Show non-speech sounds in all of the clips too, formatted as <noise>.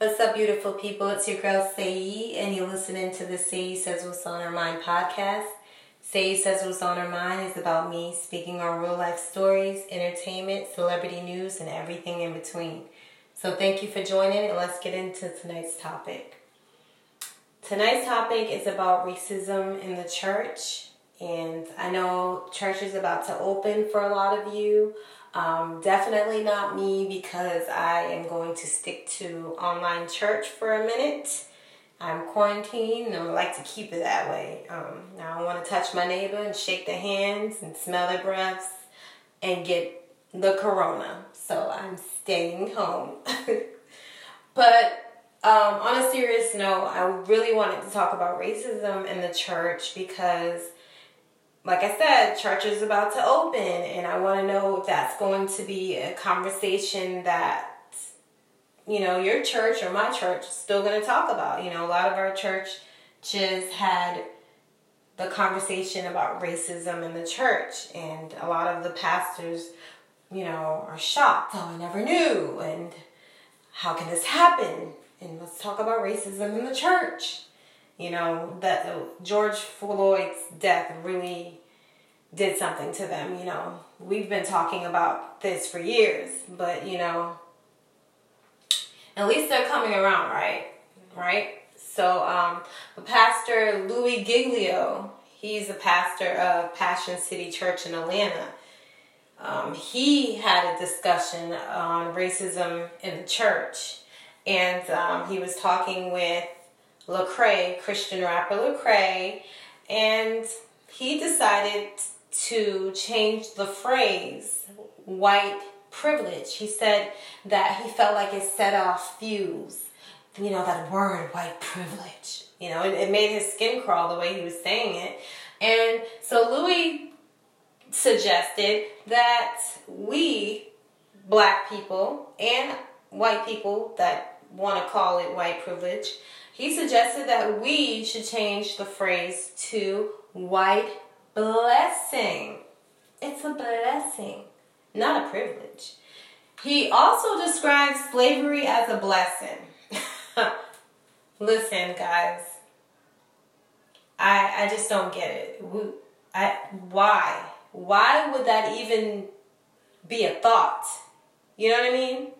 What's up, beautiful people? It's your girl Sayi, and you're listening to the Sayi Says What's on Her Mind podcast. Sayi Says What's on Her Mind is about me speaking on real life stories, entertainment, celebrity news, and everything in between. So, thank you for joining, and let's get into tonight's topic. Tonight's topic is about racism in the church, and I know church is about to open for a lot of you. Um, definitely not me because I am going to stick to online church for a minute. I'm quarantined and I like to keep it that way. Um, I want to touch my neighbor and shake their hands and smell their breaths and get the corona. So I'm staying home. <laughs> but um, on a serious note, I really wanted to talk about racism in the church because like I said, church is about to open, and I want to know if that's going to be a conversation that, you know, your church or my church is still going to talk about. You know, a lot of our churches had the conversation about racism in the church, and a lot of the pastors, you know, are shocked. Oh, I never knew, and how can this happen? And let's talk about racism in the church you know that George Floyd's death really did something to them you know. We've been talking about this for years but you know at least they're coming around right? Right? So um pastor louis giglio he's a pastor of passion city church in atlanta. Um, he had a discussion on racism in the church and um, he was talking with Lecrae, Christian rapper Lecrae, and he decided to change the phrase white privilege. He said that he felt like it set off fuse. You know, that word, white privilege. You know, it, it made his skin crawl the way he was saying it. And so Louis suggested that we, black people, and white people that want to call it white privilege, he suggested that we should change the phrase to white blessing. It's a blessing, not a privilege. He also describes slavery as a blessing. <laughs> Listen, guys, I I just don't get it. I why why would that even be a thought? You know what I mean?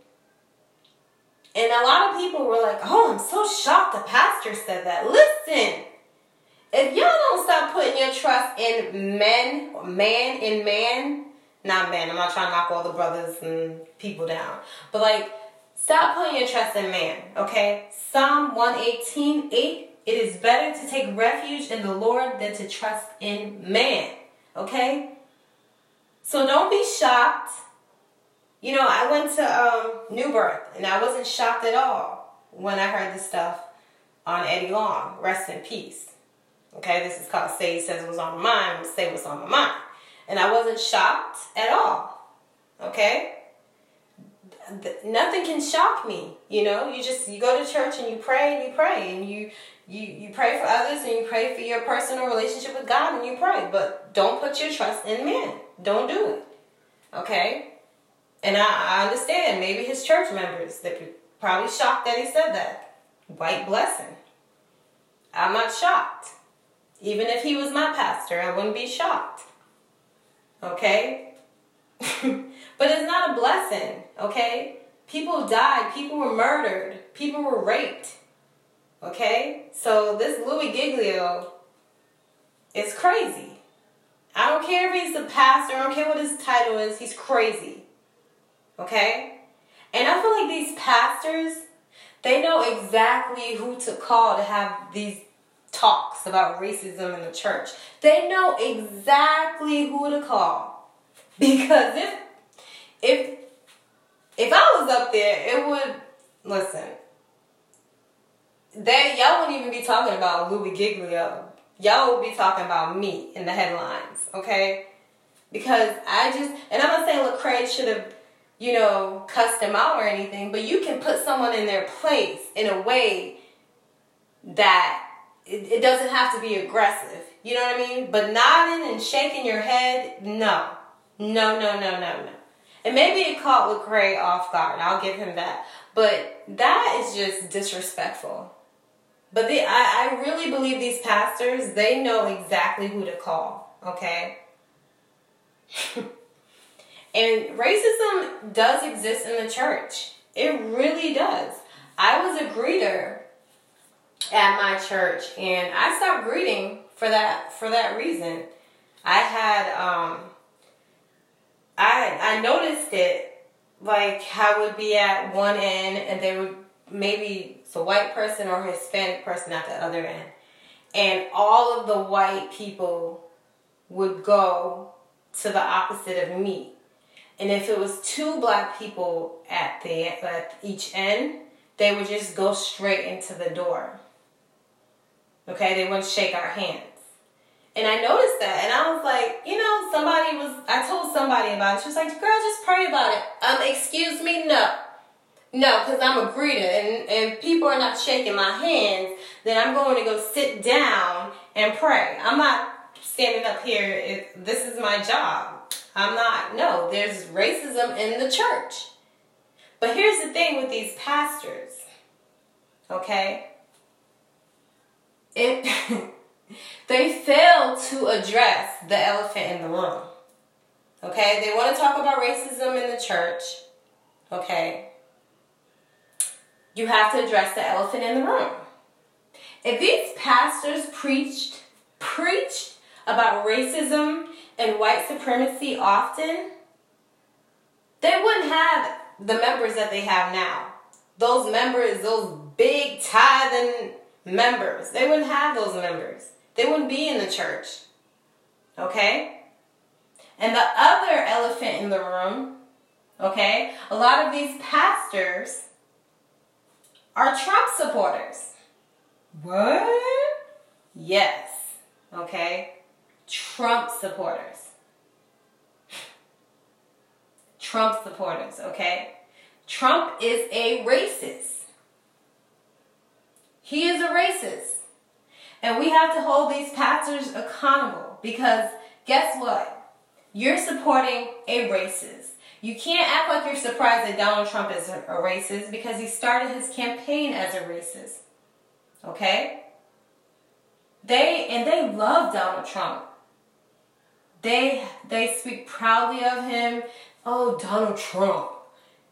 And a lot of people were like, oh, I'm so shocked the pastor said that. Listen, if y'all don't stop putting your trust in men, man in man, not man, I'm not trying to knock all the brothers and people down, but like, stop putting your trust in man, okay? Psalm 118, 8, it is better to take refuge in the Lord than to trust in man, okay? So don't be shocked you know, I went to um, New Birth and I wasn't shocked at all when I heard the stuff on Eddie Long. Rest in peace. Okay, this is called Say Says What's on My Mind, Say What's on My Mind. And I wasn't shocked at all. Okay? Nothing can shock me. You know, you just you go to church and you pray and you pray and you you you pray for others and you pray for your personal relationship with God and you pray, but don't put your trust in men. Don't do it. Okay? And I, I understand maybe his church members, they're probably shocked that he said that. White blessing. I'm not shocked. Even if he was my pastor, I wouldn't be shocked. Okay? <laughs> but it's not a blessing, okay? People died, people were murdered, people were raped. Okay? So this Louis Giglio is crazy. I don't care if he's a pastor, I don't care what his title is, he's crazy. Okay? And I feel like these pastors, they know exactly who to call to have these talks about racism in the church. They know exactly who to call. <laughs> Because if if if I was up there, it would listen. They y'all wouldn't even be talking about Louis Giglio. Y'all would be talking about me in the headlines, okay? Because I just and I'm not saying Lecrae should have you know, cuss them out or anything, but you can put someone in their place in a way that it, it doesn't have to be aggressive. You know what I mean? But nodding and shaking your head, no. No, no, no, no, no. And maybe it caught Lecrae off guard. I'll give him that. But that is just disrespectful. But the, I, I really believe these pastors, they know exactly who to call, okay? <laughs> and racism does exist in the church. It really does. I was a greeter at my church and I stopped greeting for that for that reason. I had um I I noticed it like I would be at one end and there would maybe it's a white person or Hispanic person at the other end. And all of the white people would go to the opposite of me. And if it was two black people at the at each end, they would just go straight into the door. Okay, they wouldn't shake our hands. And I noticed that, and I was like, you know, somebody was. I told somebody about it. She was like, "Girl, just pray about it." Um, excuse me, no, no, because I'm a greeter, and and people are not shaking my hands. Then I'm going to go sit down and pray. I'm not standing up here. If this is my job, I'm not. No, there's racism in the church. But here's the thing with these pastors. Okay, it <laughs> they fail to address the elephant in the room. Okay, they want to talk about racism in the church. Okay, you have to address the elephant in the room. If these pastors preached preached about racism and white supremacy often, they wouldn't have the members that they have now. Those members, those big tithing members. They wouldn't have those members. They wouldn't be in the church. Okay? And the other elephant in the room, okay, a lot of these pastors are Trump supporters. What? Yes. Okay? Trump supporters. Trump supporters, okay? Trump is a racist. He is a racist. And we have to hold these pastors accountable because guess what? You're supporting a racist. You can't act like you're surprised that Donald Trump is a racist because he started his campaign as a racist. Okay? They and they love Donald Trump. They they speak proudly of him. Oh, Donald Trump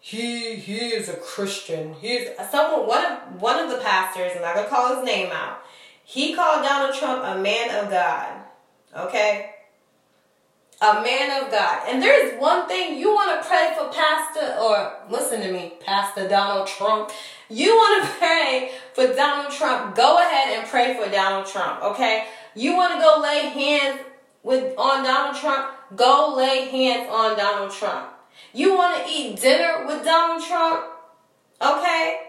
he he is a Christian. He's someone one of one of the pastors, and I'm not gonna call his name out. He called Donald Trump a man of God. Okay? A man of God. And there's one thing you want to pray for Pastor, or listen to me, Pastor Donald Trump. You want to <laughs> pray for Donald Trump. Go ahead and pray for Donald Trump, okay? You want to go lay hands with on Donald Trump? Go lay hands on Donald Trump. You want to eat dinner with Donald Trump? Okay?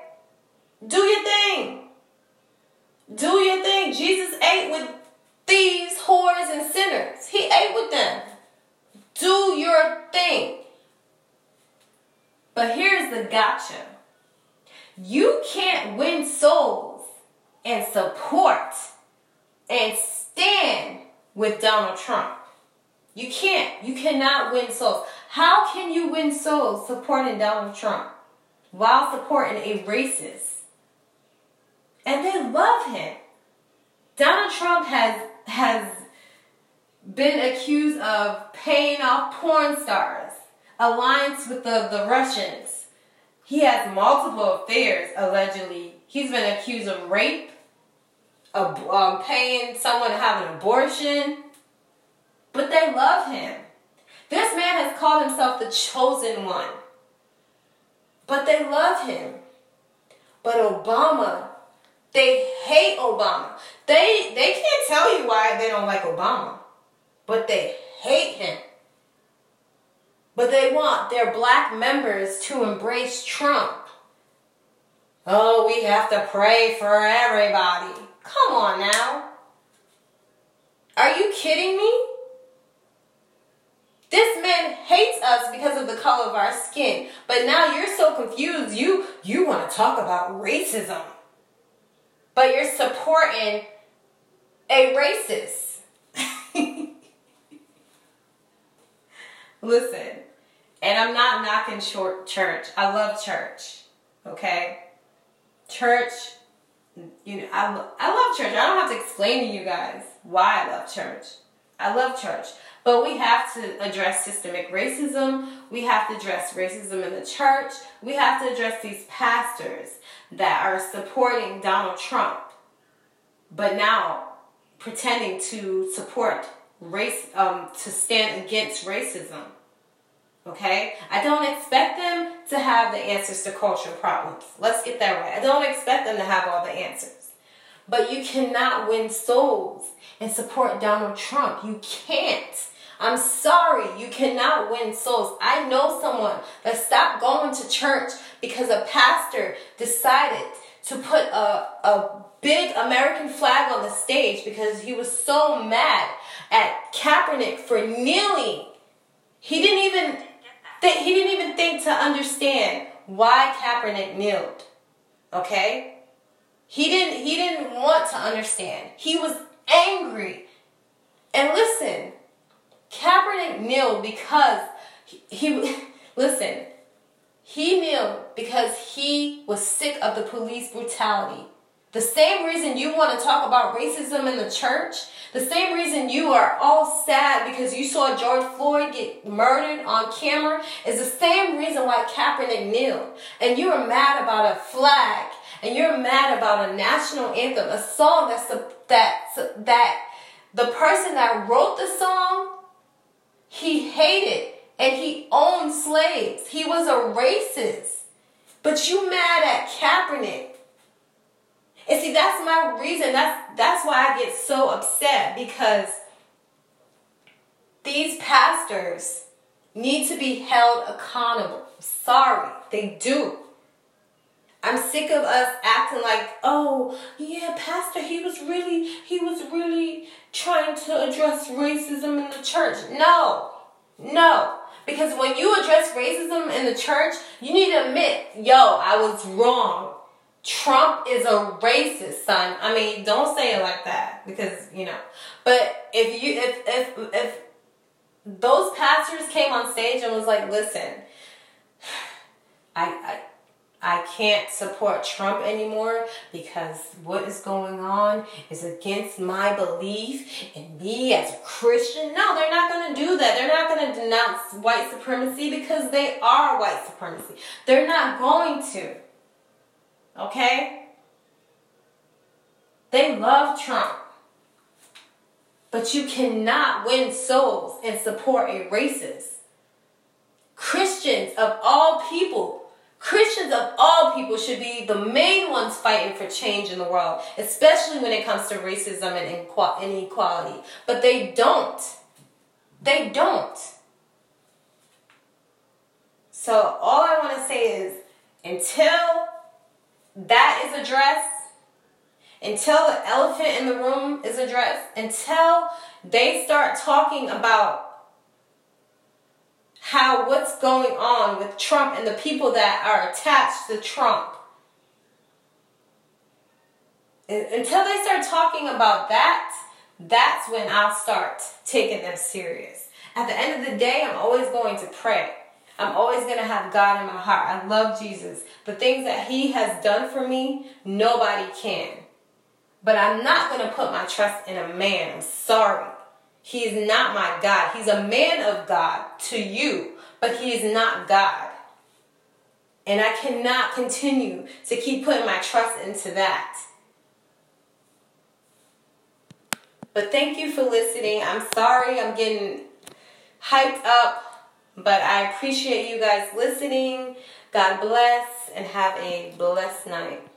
Do your thing. Do your thing. Jesus ate with thieves, whores, and sinners. He ate with them. Do your thing. But here's the gotcha you can't win souls and support and stand with Donald Trump. You can't. You cannot win souls. How can you win souls supporting Donald Trump while supporting a racist? And they love him. Donald Trump has has been accused of paying off porn stars, alliance with the, the Russians. He has multiple affairs, allegedly. He's been accused of rape, of um, paying someone to have an abortion but they love him. This man has called himself the chosen one. But they love him. But Obama, they hate Obama. They they can't tell you why they don't like Obama. But they hate him. But they want their black members to embrace Trump. Oh, we have to pray for everybody. Come on now. Are you kidding me? This man hates us because of the color of our skin. But now you're so confused. You you want to talk about racism. But you're supporting a racist. <laughs> Listen, and I'm not knocking short church. I love church. Okay? Church, you know, I, I love church. I don't have to explain to you guys why I love church. I love church. But we have to address systemic racism. We have to address racism in the church. We have to address these pastors that are supporting Donald Trump, but now pretending to support race, um, to stand against racism. Okay? I don't expect them to have the answers to cultural problems. Let's get that right. I don't expect them to have all the answers. But you cannot win souls and support Donald Trump. You can't. I'm sorry, you cannot win souls. I know someone that stopped going to church because a pastor decided to put a, a big American flag on the stage because he was so mad at Kaepernick for kneeling. He didn't even th- he didn't even think to understand why Kaepernick kneeled. Okay? He didn't he didn't want to understand. He was angry. And listen, Kaepernick kneeled because he, he <laughs> listen, he kneeled because he was sick of the police brutality. The same reason you want to talk about racism in the church, the same reason you are all sad because you saw George Floyd get murdered on camera, is the same reason why Kaepernick kneeled. And you are mad about a flag, and you're mad about a national anthem, a song that's a, that that the person that wrote the song he hated and he owned slaves. He was a racist. But you mad at Kaepernick. And see, that's my reason. That's that's why I get so upset because these pastors need to be held accountable. Sorry, they do. I'm sick of us acting like, oh, yeah, Pastor, he was really, he was really trying to address racism in the church. No, no. Because when you address racism in the church, you need to admit, yo, I was wrong. Trump is a racist, son. I mean, don't say it like that because, you know. But if you if if if those pastors came on stage and was like, "Listen, I I I can't support Trump anymore because what is going on is against my belief and me as a Christian. No, they're not going to do that. They're not going to denounce white supremacy because they are white supremacy. They're not going to. Okay? They love Trump. But you cannot win souls and support a racist. Christians of all people Christians of all people should be the main ones fighting for change in the world, especially when it comes to racism and inequality. But they don't. They don't. So, all I want to say is until that is addressed, until the elephant in the room is addressed, until they start talking about how what's going on with Trump and the people that are attached to Trump. Until they start talking about that, that's when I'll start taking them serious. At the end of the day, I'm always going to pray. I'm always going to have God in my heart. I love Jesus. The things that He has done for me, nobody can. But I'm not going to put my trust in a man. I'm sorry. He is not my God. He's a man of God to you, but he is not God. And I cannot continue to keep putting my trust into that. But thank you for listening. I'm sorry I'm getting hyped up, but I appreciate you guys listening. God bless and have a blessed night.